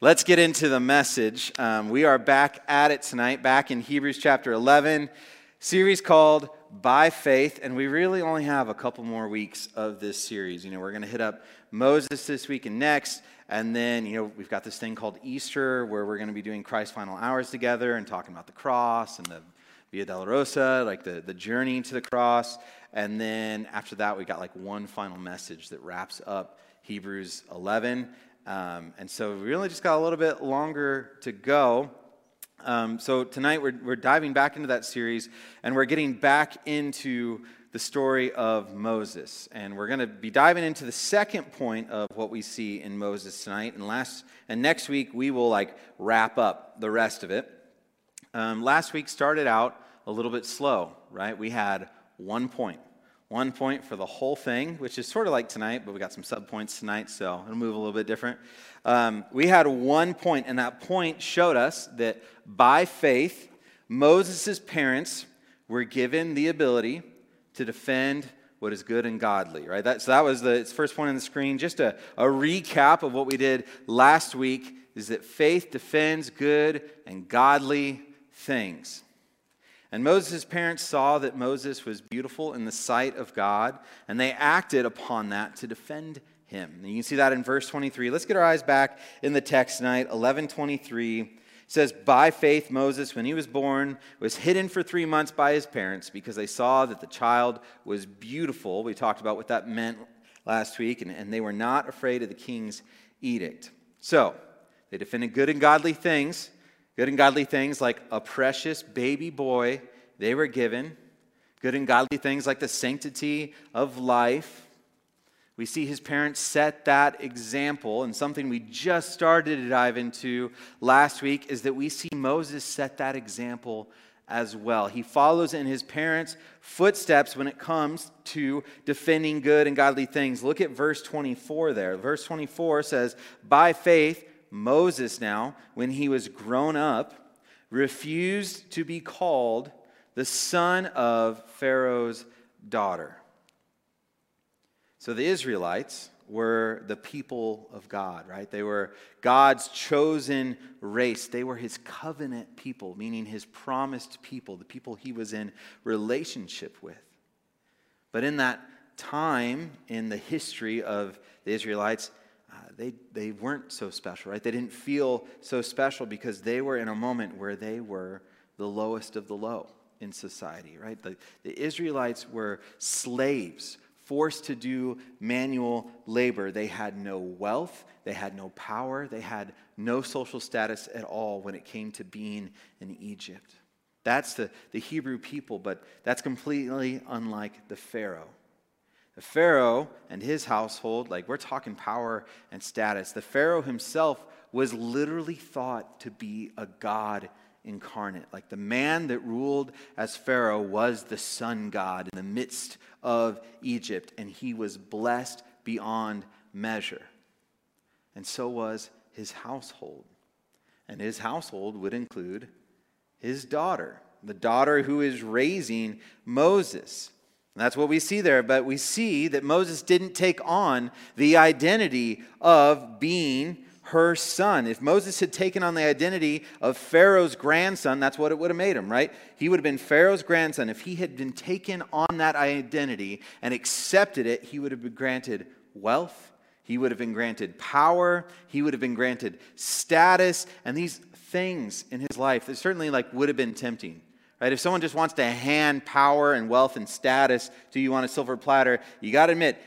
Let's get into the message. Um, we are back at it tonight, back in Hebrews chapter 11, series called By Faith, and we really only have a couple more weeks of this series. You know, we're going to hit up Moses this week and next, and then, you know, we've got this thing called Easter where we're going to be doing Christ's final hours together and talking about the cross and the Via Dolorosa, like the, the journey to the cross. And then after that, we got like one final message that wraps up Hebrews 11. Um, and so we really just got a little bit longer to go. Um, so tonight we're, we're diving back into that series and we're getting back into the story of Moses. And we're going to be diving into the second point of what we see in Moses tonight. And last and next week we will like wrap up the rest of it. Um, last week started out a little bit slow, right? We had one point one point for the whole thing, which is sort of like tonight, but we got some sub points tonight, so it'll move a little bit different. Um, we had one point, and that point showed us that by faith, Moses' parents were given the ability to defend what is good and godly, right? That, so that was the first point on the screen. Just a, a recap of what we did last week is that faith defends good and godly things. And Moses' parents saw that Moses was beautiful in the sight of God, and they acted upon that to defend him. And you can see that in verse 23. Let's get our eyes back in the text tonight. 1123 says, By faith, Moses, when he was born, was hidden for three months by his parents because they saw that the child was beautiful. We talked about what that meant last week, and, and they were not afraid of the king's edict. So, they defended good and godly things Good and godly things like a precious baby boy they were given. Good and godly things like the sanctity of life. We see his parents set that example, and something we just started to dive into last week is that we see Moses set that example as well. He follows in his parents' footsteps when it comes to defending good and godly things. Look at verse 24 there. Verse 24 says, By faith, Moses now, when he was grown up, refused to be called the son of Pharaoh's daughter. So the Israelites were the people of God, right? They were God's chosen race. They were his covenant people, meaning his promised people, the people he was in relationship with. But in that time in the history of the Israelites, they, they weren't so special, right? They didn't feel so special because they were in a moment where they were the lowest of the low in society, right? The, the Israelites were slaves, forced to do manual labor. They had no wealth, they had no power, they had no social status at all when it came to being in Egypt. That's the, the Hebrew people, but that's completely unlike the Pharaoh. The Pharaoh and his household, like we're talking power and status, the Pharaoh himself was literally thought to be a god incarnate. Like the man that ruled as Pharaoh was the sun god in the midst of Egypt, and he was blessed beyond measure. And so was his household. And his household would include his daughter, the daughter who is raising Moses. And that's what we see there. But we see that Moses didn't take on the identity of being her son. If Moses had taken on the identity of Pharaoh's grandson, that's what it would have made him, right? He would have been Pharaoh's grandson. If he had been taken on that identity and accepted it, he would have been granted wealth, he would have been granted power, he would have been granted status, and these things in his life that certainly like would have been tempting. Right? If someone just wants to hand power and wealth and status to you on a silver platter, you got to admit,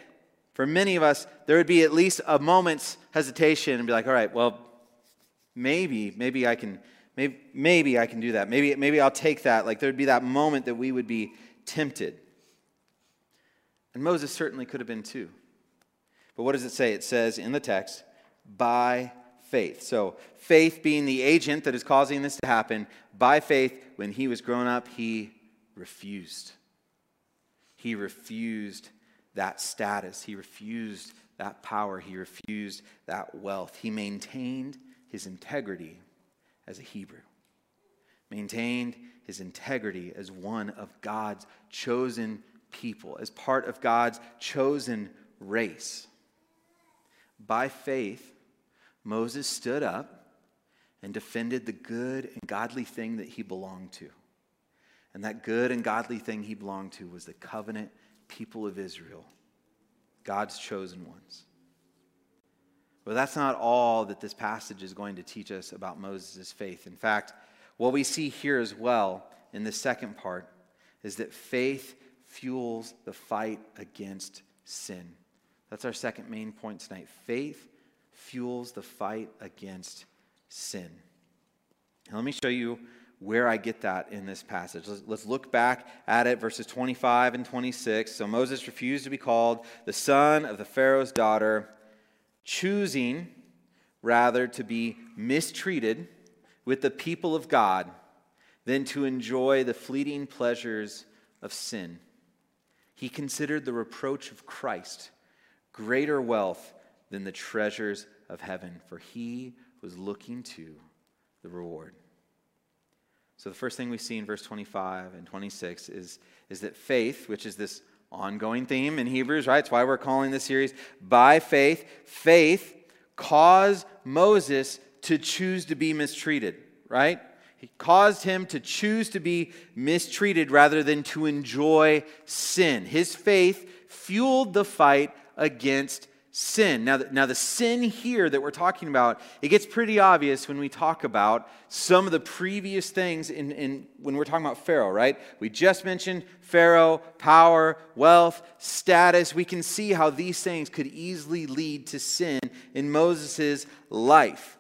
for many of us, there would be at least a moment's hesitation and be like, all right, well, maybe, maybe I can, maybe, maybe I can do that. Maybe, maybe I'll take that. Like there'd be that moment that we would be tempted. And Moses certainly could have been too. But what does it say? It says in the text, by faith. So, faith being the agent that is causing this to happen, by faith, when he was grown up, he refused. He refused that status. He refused that power. He refused that wealth. He maintained his integrity as a Hebrew, maintained his integrity as one of God's chosen people, as part of God's chosen race. By faith, Moses stood up and defended the good and godly thing that he belonged to. And that good and godly thing he belonged to was the covenant people of Israel, God's chosen ones. But that's not all that this passage is going to teach us about Moses' faith. In fact, what we see here as well in the second part is that faith fuels the fight against sin. That's our second main point tonight. Faith fuels the fight against sin. Now, let me show you where I get that in this passage. Let's, let's, look back at it, verses 25 and 26. So Moses refused to be called the son of the Pharaoh's daughter, choosing rather to be mistreated with the people of God than to enjoy the fleeting pleasures of sin. He considered the reproach of Christ greater wealth than the treasures of heaven, for he was looking to the reward. So, the first thing we see in verse 25 and 26 is, is that faith, which is this ongoing theme in Hebrews, right? It's why we're calling this series By Faith. Faith caused Moses to choose to be mistreated, right? He caused him to choose to be mistreated rather than to enjoy sin. His faith fueled the fight against sin. Now, now, the sin here that we're talking about, it gets pretty obvious when we talk about some of the previous things in, in, when we're talking about Pharaoh, right? We just mentioned Pharaoh, power, wealth, status. We can see how these things could easily lead to sin in Moses' life.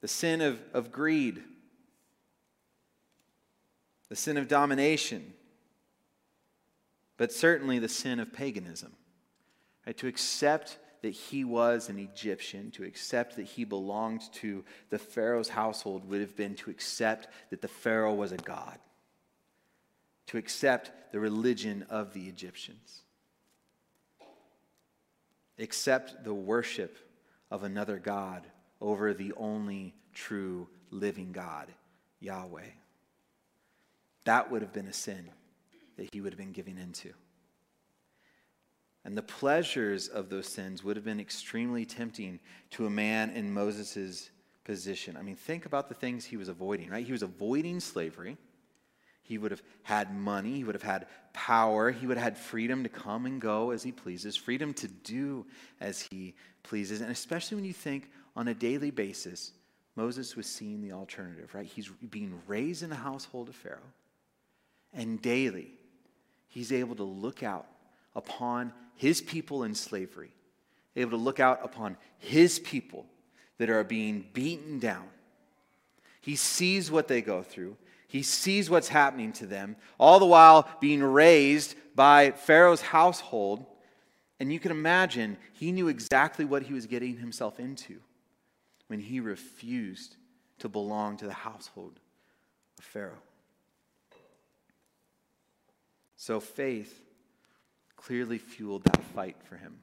The sin of, of greed, the sin of domination, but certainly the sin of paganism. Right? To accept that he was an Egyptian, to accept that he belonged to the Pharaoh's household would have been to accept that the Pharaoh was a god, to accept the religion of the Egyptians, accept the worship of another god over the only true living God, Yahweh. That would have been a sin that he would have been giving into. And the pleasures of those sins would have been extremely tempting to a man in Moses' position. I mean, think about the things he was avoiding, right? He was avoiding slavery. He would have had money. He would have had power. He would have had freedom to come and go as he pleases, freedom to do as he pleases. And especially when you think on a daily basis, Moses was seeing the alternative, right? He's being raised in the household of Pharaoh. And daily, he's able to look out upon his people in slavery, able to look out upon his people that are being beaten down. He sees what they go through. He sees what's happening to them, all the while being raised by Pharaoh's household. And you can imagine he knew exactly what he was getting himself into when he refused to belong to the household of Pharaoh. So faith clearly fueled that fight for him.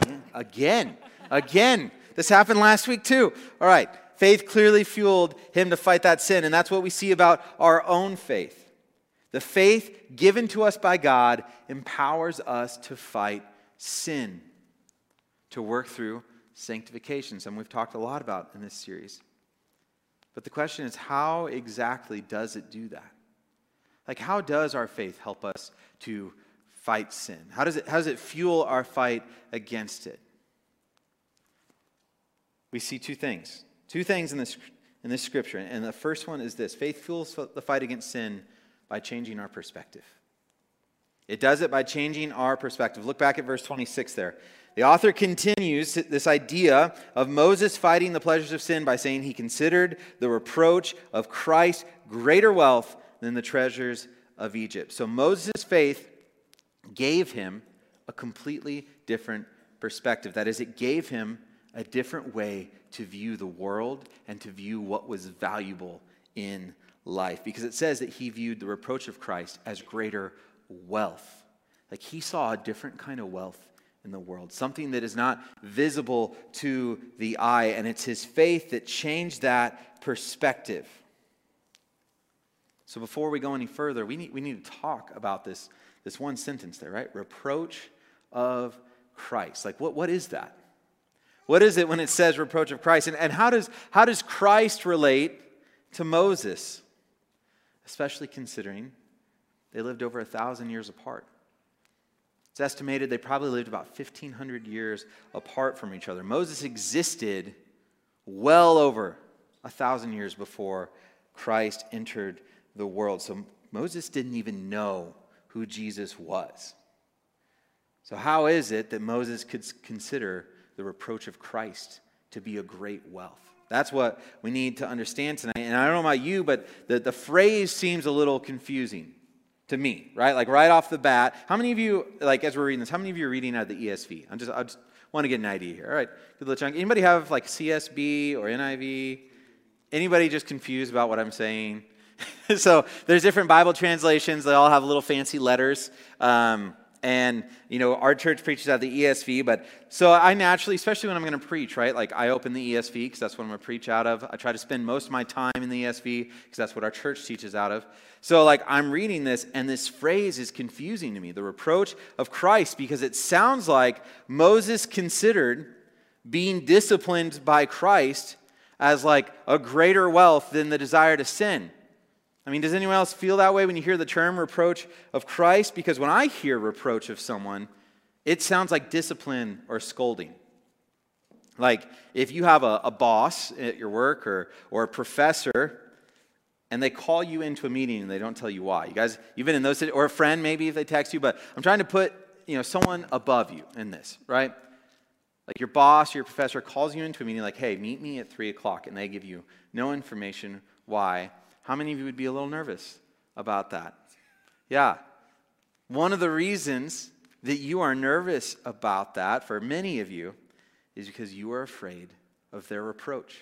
Again, again, again. This happened last week too. All right. Faith clearly fueled him to fight that sin, and that's what we see about our own faith. The faith given to us by God empowers us to fight sin, to work through sanctification, something we've talked a lot about in this series. But the question is, how exactly does it do that? Like, how does our faith help us to fight sin? How does it, how does it fuel our fight against it? We see two things. Two things in this, in this scripture. And the first one is this faith fuels the fight against sin by changing our perspective. It does it by changing our perspective. Look back at verse 26 there. The author continues this idea of Moses fighting the pleasures of sin by saying he considered the reproach of Christ greater wealth than the treasures of Egypt. So Moses' faith gave him a completely different perspective. That is, it gave him a different way to view the world and to view what was valuable in life. Because it says that he viewed the reproach of Christ as greater wealth. Like he saw a different kind of wealth in the world, something that is not visible to the eye. And it's his faith that changed that perspective. So before we go any further, we need, we need to talk about this this one sentence there, right? Reproach of Christ. Like, what, what is that? What is it when it says reproach of Christ? And, and how, does, how does Christ relate to Moses? Especially considering they lived over a thousand years apart. It's estimated they probably lived about 1,500 years apart from each other. Moses existed well over a thousand years before Christ entered the world. So Moses didn't even know who Jesus was. So, how is it that Moses could consider the reproach of Christ to be a great wealth? That's what we need to understand tonight. And I don't know about you, but the, the phrase seems a little confusing to me, right? Like right off the bat. How many of you, like as we're reading this, how many of you are reading out of the ESV? I'm just, I just want to get an idea here. All right, good little chunk. Anybody have like CSB or NIV? Anybody just confused about what I'm saying? so there's different Bible translations. They all have little fancy letters. Um, and you know our church preaches out the esv but so i naturally especially when i'm going to preach right like i open the esv because that's what i'm going to preach out of i try to spend most of my time in the esv because that's what our church teaches out of so like i'm reading this and this phrase is confusing to me the reproach of christ because it sounds like moses considered being disciplined by christ as like a greater wealth than the desire to sin I mean, does anyone else feel that way when you hear the term reproach of Christ? Because when I hear reproach of someone, it sounds like discipline or scolding. Like if you have a, a boss at your work or, or a professor and they call you into a meeting and they don't tell you why. You guys, you've been in those, or a friend maybe if they text you, but I'm trying to put, you know, someone above you in this, right? Like your boss or your professor calls you into a meeting like, hey, meet me at three o'clock, and they give you no information why how many of you would be a little nervous about that? Yeah. One of the reasons that you are nervous about that for many of you is because you are afraid of their reproach.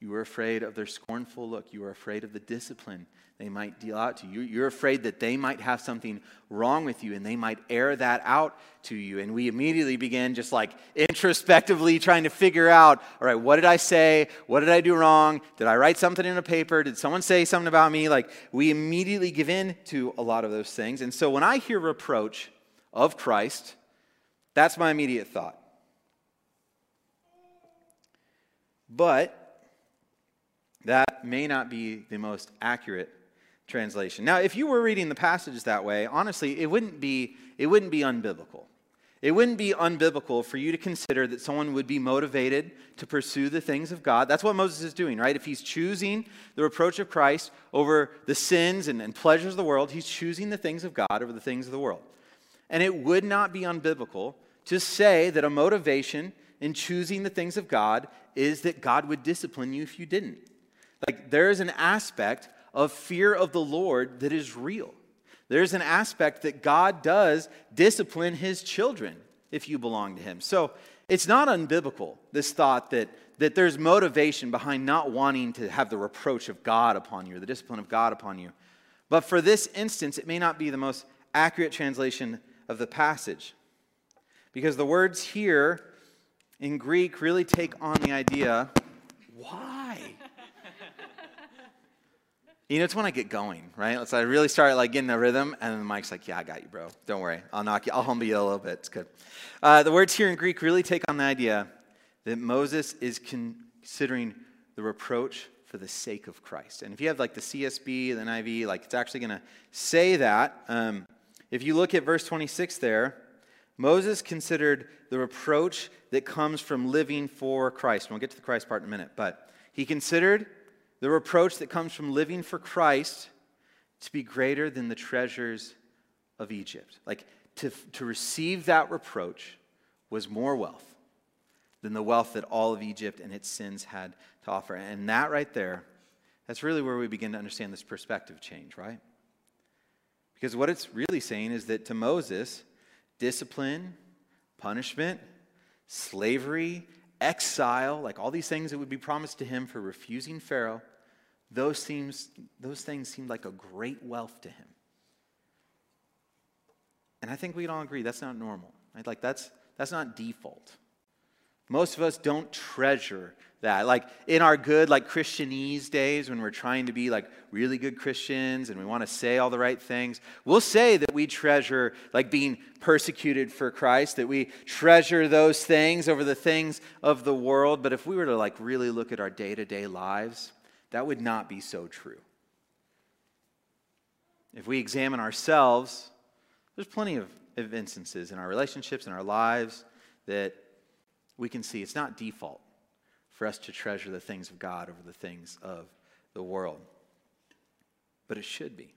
You are afraid of their scornful look. You are afraid of the discipline they might deal out to you. You're afraid that they might have something wrong with you and they might air that out to you. And we immediately begin just like introspectively trying to figure out all right, what did I say? What did I do wrong? Did I write something in a paper? Did someone say something about me? Like we immediately give in to a lot of those things. And so when I hear reproach of Christ, that's my immediate thought. But that may not be the most accurate translation. Now, if you were reading the passage that way, honestly, it wouldn't be, it wouldn't be unbiblical. It wouldn't be unbiblical for you to consider that someone would be motivated to pursue the things of God. That's what Moses is doing, right? If he's choosing the reproach of Christ over the sins and, and pleasures of the world, he's choosing the things of God over the things of the world. And it would not be unbiblical to say that a motivation in choosing the things of God is that God would discipline you if you didn't. Like, there is an aspect of fear of the Lord that is real. There's an aspect that God does discipline his children if you belong to him. So it's not unbiblical, this thought that, that there's motivation behind not wanting to have the reproach of God upon you or the discipline of God upon you. But for this instance, it may not be the most accurate translation of the passage. Because the words here in Greek really take on the idea why? You know, it's when I get going, right? So I really start like getting a rhythm, and then Mike's like, "Yeah, I got you, bro. Don't worry. I'll knock you. I'll humble you a little bit. It's good." Uh, the words here in Greek really take on the idea that Moses is considering the reproach for the sake of Christ. And if you have like the CSB, the NIV, like it's actually going to say that. Um, if you look at verse 26 there, Moses considered the reproach that comes from living for Christ. And we'll get to the Christ part in a minute, but he considered the reproach that comes from living for Christ to be greater than the treasures of Egypt. Like to, to receive that reproach was more wealth than the wealth that all of Egypt and its sins had to offer. And that right there, that's really where we begin to understand this perspective change, right? Because what it's really saying is that to Moses, discipline, punishment, slavery, exile, like all these things that would be promised to him for refusing Pharaoh, those, seems, those things seemed like a great wealth to him. And I think we'd all agree that's not normal. Right? Like that's, that's not default. Most of us don't treasure that. Like in our good, like Christianese days when we're trying to be like really good Christians and we want to say all the right things, we'll say that we treasure like being persecuted for Christ, that we treasure those things over the things of the world. But if we were to like really look at our day to day lives, that would not be so true. If we examine ourselves, there's plenty of, of instances in our relationships, in our lives, that we can see it's not default for us to treasure the things of God over the things of the world. But it should be.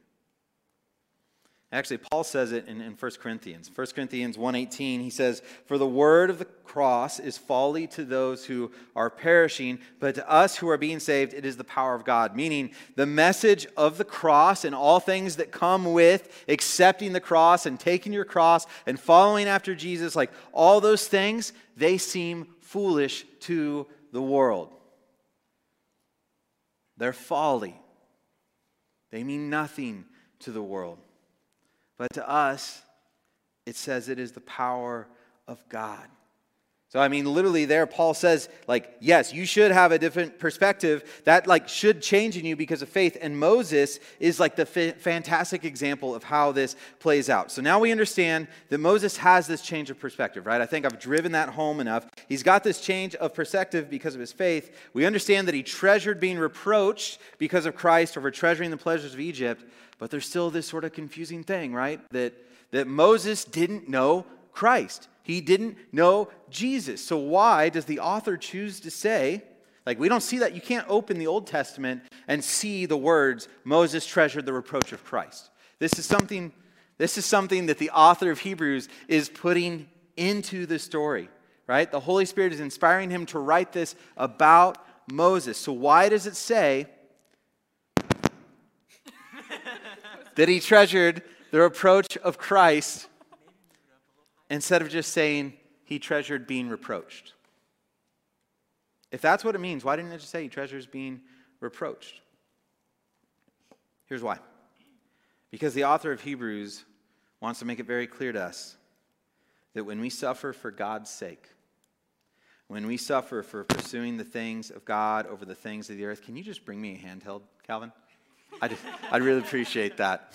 Actually, Paul says it in, in 1 Corinthians. 1 Corinthians 1.18, he says, For the word of the cross is folly to those who are perishing, but to us who are being saved, it is the power of God. Meaning, the message of the cross and all things that come with accepting the cross and taking your cross and following after Jesus, like all those things, they seem foolish to the world. They're folly. They mean nothing to the world. But to us, it says it is the power of God. So I mean literally there Paul says like yes you should have a different perspective that like should change in you because of faith and Moses is like the f- fantastic example of how this plays out. So now we understand that Moses has this change of perspective, right? I think I've driven that home enough. He's got this change of perspective because of his faith. We understand that he treasured being reproached because of Christ over treasuring the pleasures of Egypt, but there's still this sort of confusing thing, right? That that Moses didn't know Christ. He didn't know Jesus. So, why does the author choose to say, like, we don't see that? You can't open the Old Testament and see the words, Moses treasured the reproach of Christ. This is something, this is something that the author of Hebrews is putting into the story, right? The Holy Spirit is inspiring him to write this about Moses. So, why does it say that he treasured the reproach of Christ instead of just saying he treasured being reproached. If that's what it means, why didn't it just say he treasures being reproached? Here's why. Because the author of Hebrews wants to make it very clear to us that when we suffer for God's sake, when we suffer for pursuing the things of God over the things of the earth, can you just bring me a handheld, Calvin? I'd, I'd really appreciate that.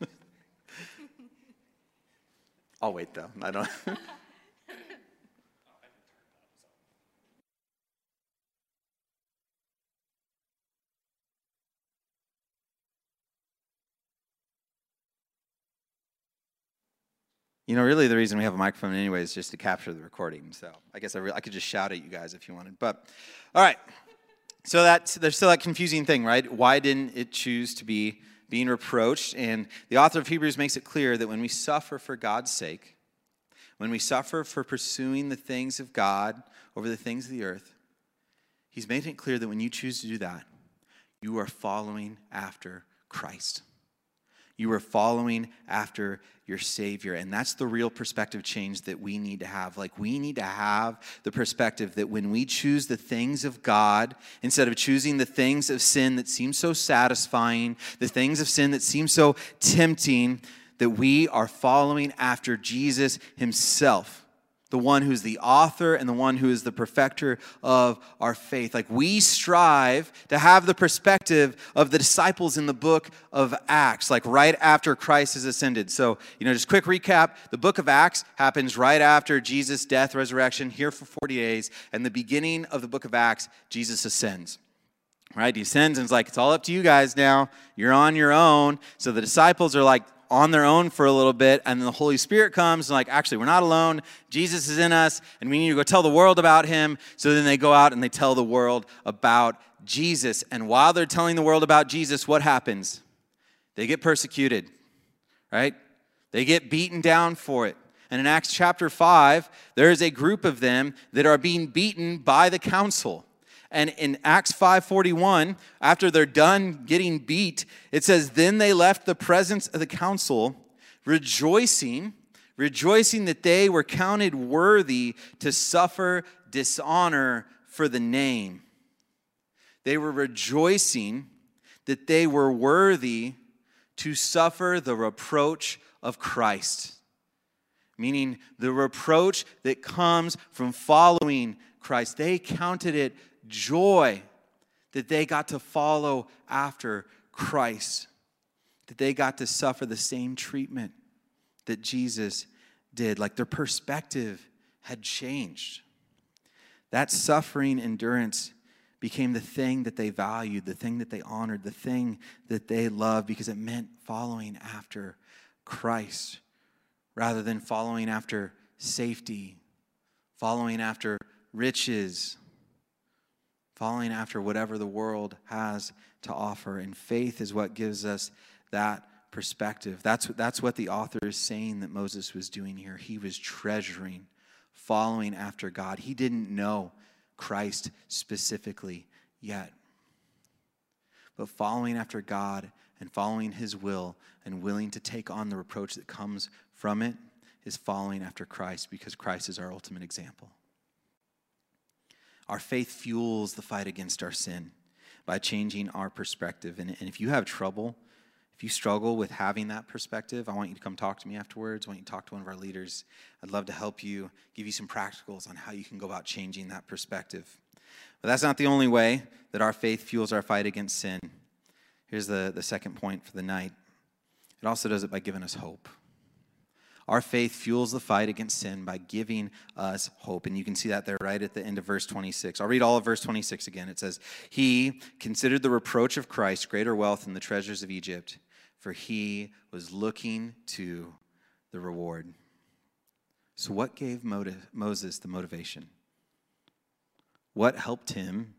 I'll wait though. I don't. You know, really, the reason we have a microphone anyway is just to capture the recording. So I guess I, re- I could just shout at you guys if you wanted. But all right. So that's there's still that confusing thing, right? Why didn't it choose to be being reproached? And the author of Hebrews makes it clear that when we suffer for God's sake, when we suffer for pursuing the things of God over the things of the earth, he's making it clear that when you choose to do that, you are following after Christ. You are following after your Savior. And that's the real perspective change that we need to have. Like, we need to have the perspective that when we choose the things of God, instead of choosing the things of sin that seem so satisfying, the things of sin that seem so tempting, that we are following after Jesus himself, the one who's the author and the one who is the perfecter of our faith. Like we strive to have the perspective of the disciples in the book of Acts, like right after Christ has ascended. So, you know, just quick recap the book of Acts happens right after Jesus' death, resurrection, here for 40 days. And the beginning of the book of Acts, Jesus ascends right? He ascends and it's like, it's all up to you guys now. You're on your own. So the disciples are like, on their own for a little bit, and then the Holy Spirit comes and, like, actually, we're not alone. Jesus is in us, and we need to go tell the world about him. So then they go out and they tell the world about Jesus. And while they're telling the world about Jesus, what happens? They get persecuted, right? They get beaten down for it. And in Acts chapter 5, there is a group of them that are being beaten by the council. And in Acts 5:41, after they're done getting beat, it says, "Then they left the presence of the council, rejoicing, rejoicing that they were counted worthy to suffer dishonor for the name." They were rejoicing that they were worthy to suffer the reproach of Christ. Meaning the reproach that comes from following Christ. They counted it joy that they got to follow after Christ, that they got to suffer the same treatment that Jesus did. Like their perspective had changed. That suffering endurance became the thing that they valued, the thing that they honored, the thing that they loved because it meant following after Christ rather than following after safety, following after riches, following after whatever the world has to offer. And faith is what gives us that perspective. That's, that's what the author is saying that Moses was doing here. He was treasuring, following after God. He didn't know Christ specifically yet. But following after God and following his will and willing to take on the reproach that comes from it is following after Christ because Christ is our ultimate example. Our faith fuels the fight against our sin by changing our perspective. And, and if you have trouble, if you struggle with having that perspective, I want you to come talk to me afterwards. I want you to talk to one of our leaders. I'd love to help you, give you some practicals on how you can go about changing that perspective. But that's not the only way that our faith fuels our fight against sin. Here's the, the second point for the night it also does it by giving us hope. Our faith fuels the fight against sin by giving us hope. And you can see that there right at the end of verse 26. I'll read all of verse 26 again. It says, He considered the reproach of Christ greater wealth than the treasures of Egypt, for he was looking to the reward. So, what gave Moses the motivation? What helped him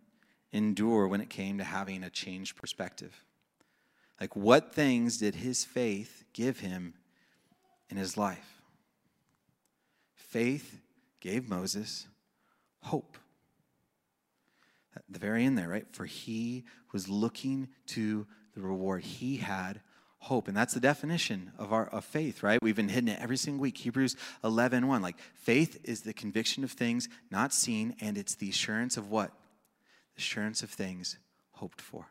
endure when it came to having a changed perspective? Like, what things did his faith give him in his life. Faith gave Moses hope. At the very end there, right? For he was looking to the reward. He had hope. And that's the definition of our of faith, right? We've been hitting it every single week. Hebrews 11, 1. Like faith is the conviction of things not seen, and it's the assurance of what? The assurance of things hoped for.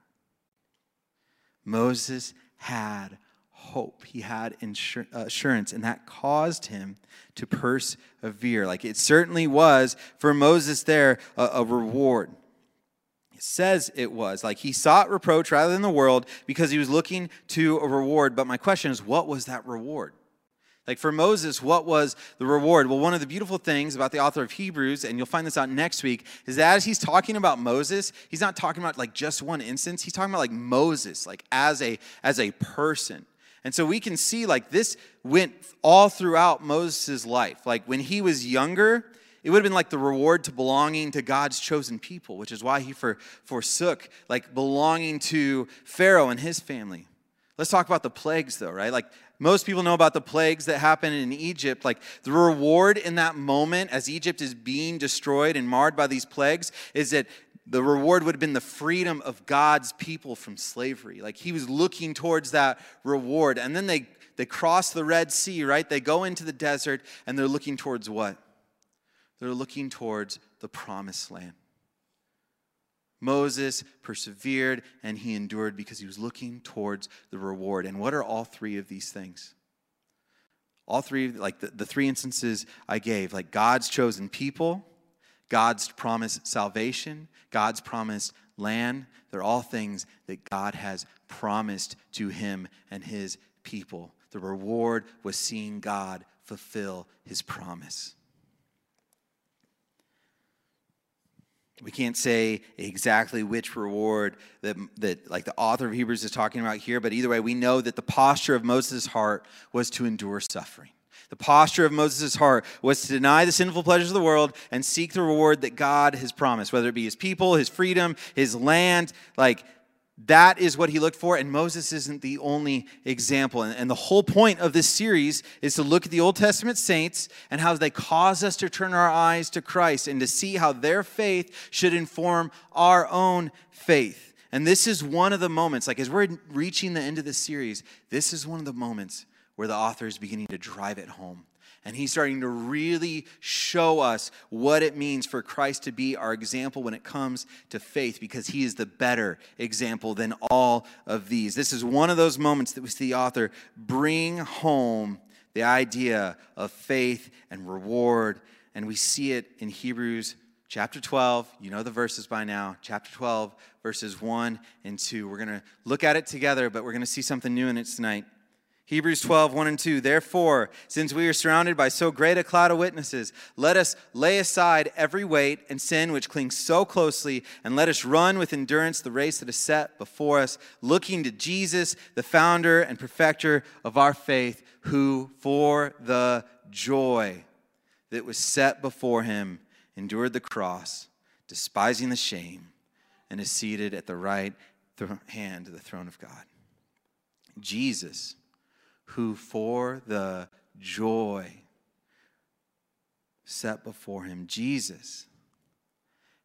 Moses had hope. He had uh, assurance, and that caused him to persevere. Like it certainly was for Moses there a, a reward. It says it was. Like he sought reproach rather than the world because he was looking to a reward. But my question is, what was that reward? Like for Moses, what was the reward? Well, one of the beautiful things about the author of Hebrews, and you'll find this out next week, is that as he's talking about Moses, he's not talking about like just one instance. He's talking about like Moses, like as a as a person. And so we can see like this went all throughout Moses' life. Like when he was younger, it would have been like the reward to belonging to God's chosen people, which is why he for, forsook like belonging to Pharaoh and his family. Let's talk about the plagues though, right? Like most people know about the plagues that happen in Egypt. Like the reward in that moment as Egypt is being destroyed and marred by these plagues is that the reward would have been the freedom of God's people from slavery. Like he was looking towards that reward. And then they, they cross the Red Sea, right? They go into the desert and they're looking towards what? They're looking towards the promised land. Moses persevered and he endured because he was looking towards the reward. And what are all three of these things? All three, like the, the three instances I gave, like God's chosen people, God's promised salvation, God's promised land. They're all things that God has promised to him and his people. The reward was seeing God fulfill his promise. We can't say exactly which reward that, that like the author of Hebrews is talking about here, but either way, we know that the posture of Moses' heart was to endure suffering. The posture of Moses' heart was to deny the sinful pleasures of the world and seek the reward that God has promised, whether it be his people, his freedom, his land. Like, that is what he looked for, and Moses isn't the only example. And, the whole point of this series is to look at the Old Testament saints and how they cause us to turn our eyes to Christ and to see how their faith should inform our own faith. And this is one of the moments, like as we're reaching the end of this series, this is one of the moments where the author is beginning to drive it home. And he's starting to really show us what it means for Christ to be our example when it comes to faith, because he is the better example than all of these. This is one of those moments that we see the author bring home the idea of faith and reward. And we see it in Hebrews chapter 12. You know the verses by now. Chapter 12, verses 1 and 2. We're going to look at it together, but we're going to see something new in it tonight. Hebrews 12, 1 and 2. Therefore, since we are surrounded by so great a cloud of witnesses, let us lay aside every weight and sin which clings so closely, and let us run with endurance the race that is set before us, looking to Jesus, the founder and perfecter of our faith, who, for the joy that was set before him, endured the cross, despising the shame, and is seated at the right hand of the throne of God. Jesus who for the joy set before him, Jesus,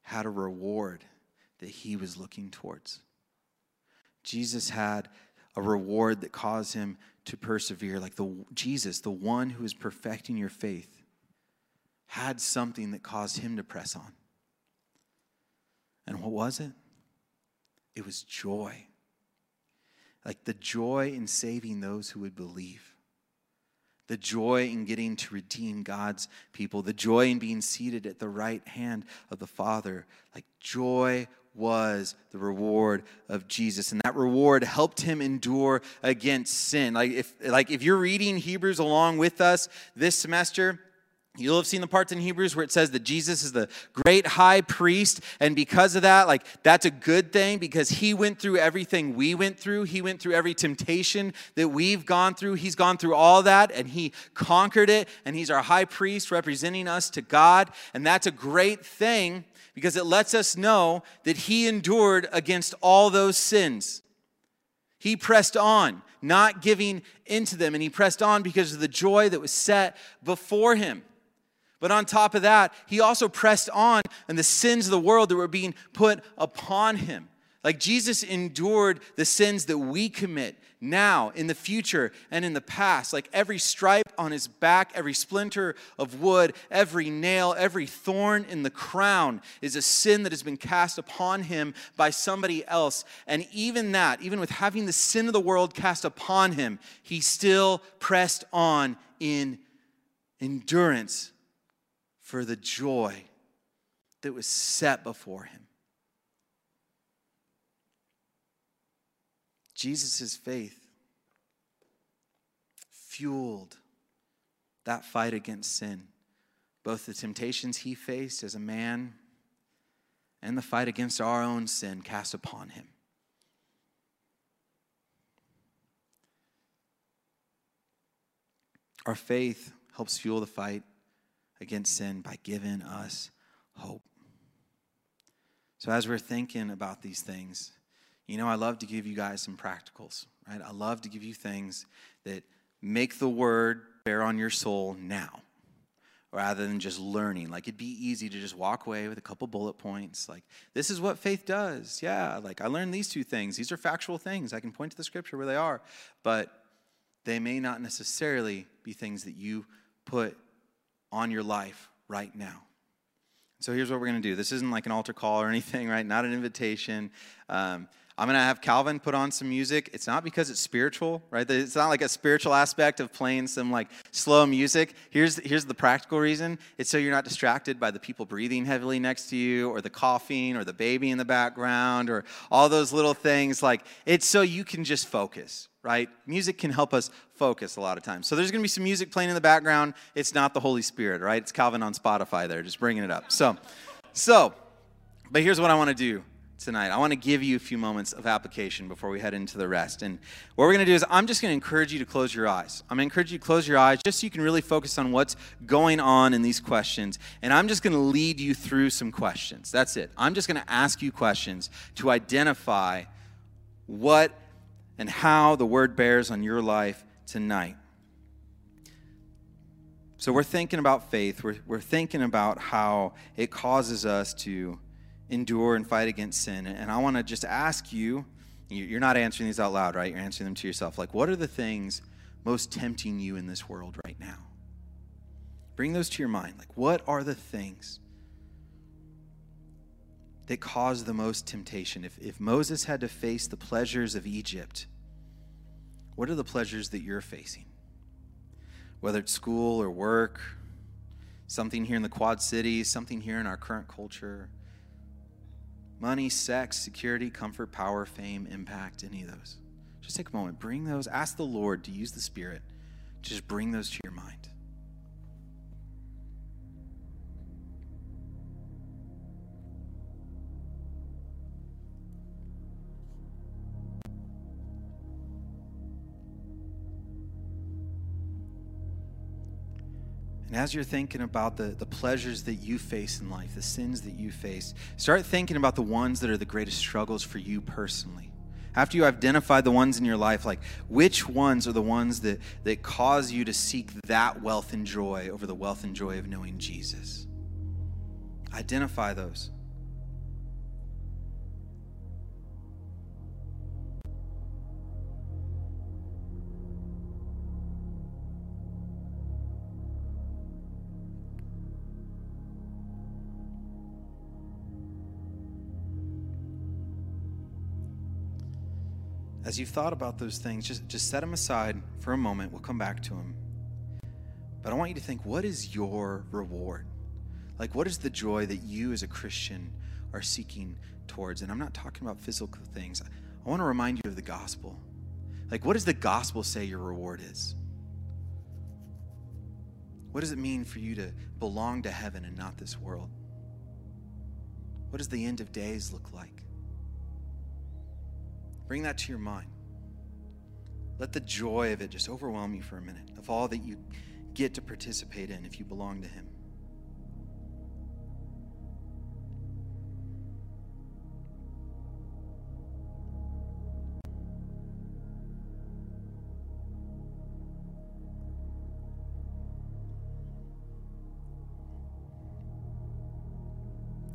had a reward that he was looking towards. Jesus had a reward that caused him to persevere. Like the Jesus, the one who is perfecting your faith, had something that caused him to press on. And what was it? It was joy like the joy in saving those who would believe, the joy in getting to redeem God's people, the joy in being seated at the right hand of the Father. Like joy was the reward of Jesus and that reward helped him endure against sin. Like if like if you're reading Hebrews along with us this semester, You'll have seen the parts in Hebrews where it says that Jesus is the great high priest. And because of that, like, that's a good thing because he went through everything we went through. He went through every temptation that we've gone through. He's gone through all that and he conquered it. And he's our high priest representing us to God. And that's a great thing because it lets us know that he endured against all those sins. He pressed on, not giving into them. And he pressed on because of the joy that was set before him. But on top of that, he also pressed on and the sins of the world that were being put upon him. Like Jesus endured the sins that we commit now, in the future, and in the past. Like every stripe on his back, every splinter of wood, every nail, every thorn in the crown is a sin that has been cast upon him by somebody else. And even that, even with having the sin of the world cast upon him, he still pressed on in endurance for the joy that was set before him. Jesus' faith fueled that fight against sin, both the temptations he faced as a man and the fight against our own sin cast upon him. Our faith helps fuel the fight against sin by giving us hope. So, as we're thinking about these things, you know, I love to give you guys some practicals, right? I love to give you things that make the word bear on your soul now rather than just learning. Like it'd be easy to just walk away with a couple bullet points. Like, this is what faith does. Yeah, like I learned these two things. These are factual things. I can point to the scripture where they are, but they may not necessarily be things that you put on your life right now. So here's what we're going to do. This isn't like an altar call or anything, right? Not an invitation. Um, I'm going to have Calvin put on some music. It's not because it's spiritual, right? It's not like a spiritual aspect of playing some like slow music. Here's, here's the practical reason it's so you're not distracted by the people breathing heavily next to you, or the coughing, or the baby in the background, or all those little things. Like, it's so you can just focus, right? Music can help us focus a lot of times. So there's going to be some music playing in the background. It's not the Holy Spirit, right? It's Calvin on Spotify there, just bringing it up. So, so, but here's what I want to do tonight. I want to give you a few moments of application before we head into the rest. And what we're going to do is I'm just going to encourage you to close your eyes. I'm going to encourage you to close your eyes just so you can really focus on what's going on in these questions. And I'm just going to lead you through some questions. That's it. I'm just going to ask you questions to identify what and how the word bears on your life tonight. So we're thinking about faith. We're, we're thinking about how it causes us to endure and fight against sin. And I want to just ask you you're not answering these out loud, right? You're answering them to yourself. Like, what are the things most tempting you in this world right now? Bring those to your mind. Like, what are the things that cause the most temptation? If, if Moses had to face the pleasures of Egypt, what are the pleasures that you're facing? Whether it's school or work, something here in the Quad Cities, something here in our current culture. Money, sex, security, comfort, power, fame, impact, any of those. Just take a moment, bring those, ask the Lord to use the Spirit just bring those to your mind. And as you're thinking about the, the pleasures that you face in life, the sins that you face, start thinking about the ones that are the greatest struggles for you personally. After you identify the ones in your life, like which ones are the ones that, that cause you to seek that wealth and joy over the wealth and joy of knowing Jesus? Identify those. As you've thought about those things, just, just set them aside for a moment. We'll come back to them. But I want you to think what is your reward? Like, what is the joy that you as a Christian are seeking towards? And I'm not talking about physical things. I want to remind you of the gospel. Like, what does the gospel say your reward is? What does it mean for you to belong to heaven and not this world? What does the end of days look like? Bring that to your mind. Let the joy of it just overwhelm you for a minute, of all that you get to participate in if you belong to Him.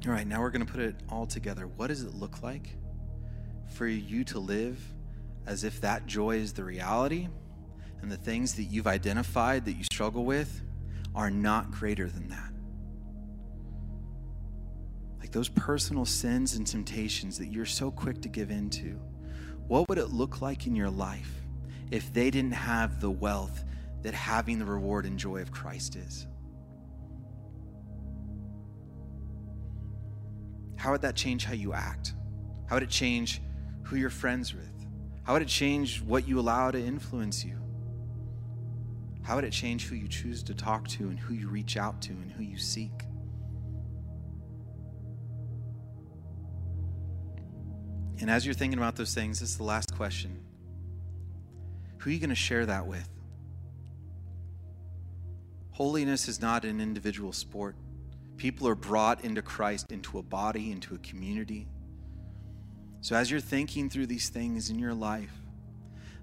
All right, now we're going to put it all together. What does it look like for you to live as if that joy is the reality and the things that you've identified that you struggle with are not greater than that. Like those personal sins and temptations that you're so quick to give into, what would it look like in your life if they didn't have the wealth that having the reward and joy of Christ is? How would that change how you act? How would it change who you're friends with? How would it change what you allow to influence you? How would it change who you choose to talk to and who you reach out to and who you seek? And as you're thinking about those things, this is the last question. Who are you going to share that with? Holiness is not an individual sport. People are brought into Christ, into a body, into a community. So, as you're thinking through these things in your life,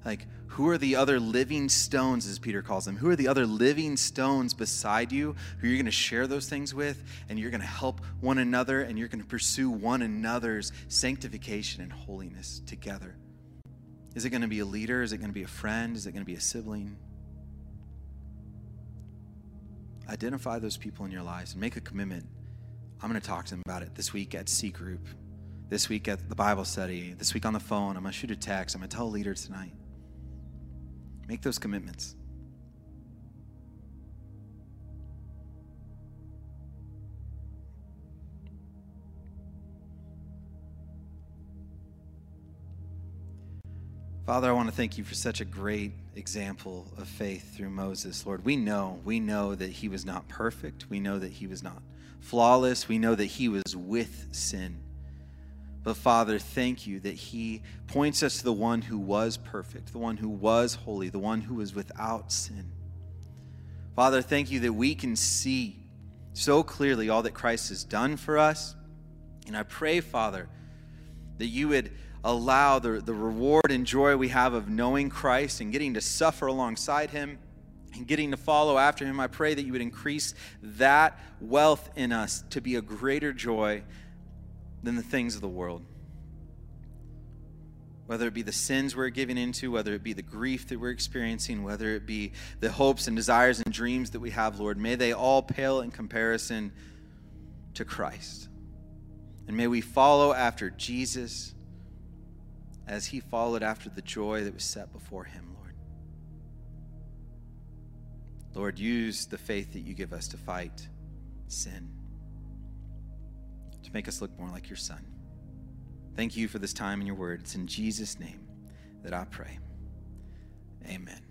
like who are the other living stones, as Peter calls them? Who are the other living stones beside you who you're going to share those things with, and you're going to help one another, and you're going to pursue one another's sanctification and holiness together? Is it going to be a leader? Is it going to be a friend? Is it going to be a sibling? Identify those people in your lives and make a commitment. I'm going to talk to them about it this week at C Group this week at the Bible study, this week on the phone. I'm going to shoot a text. I'm going to tell a leader tonight. Make those commitments. Father, I want to thank you for such a great example of faith through Moses. Lord, we know, we know that he was not perfect. We know that he was not flawless. We know that he was with sin. But Father, thank you that He points us to the one who was perfect, the one who was holy, the one who was without sin. Father, thank you that we can see so clearly all that Christ has done for us. And I pray, Father, that you would allow the, the reward and joy we have of knowing Christ and getting to suffer alongside Him and getting to follow after Him. I pray that you would increase that wealth in us to be a greater joy than the things of the world. Whether it be the sins we're giving into, whether it be the grief that we're experiencing, whether it be the hopes and desires and dreams that we have, Lord, may they all pale in comparison to Christ. And may we follow after Jesus as he followed after the joy that was set before him, Lord. Lord, use the faith that you give us to fight sin, to make us look more like your Son. Thank you for this time and your word. It's in Jesus' name that I pray. Amen.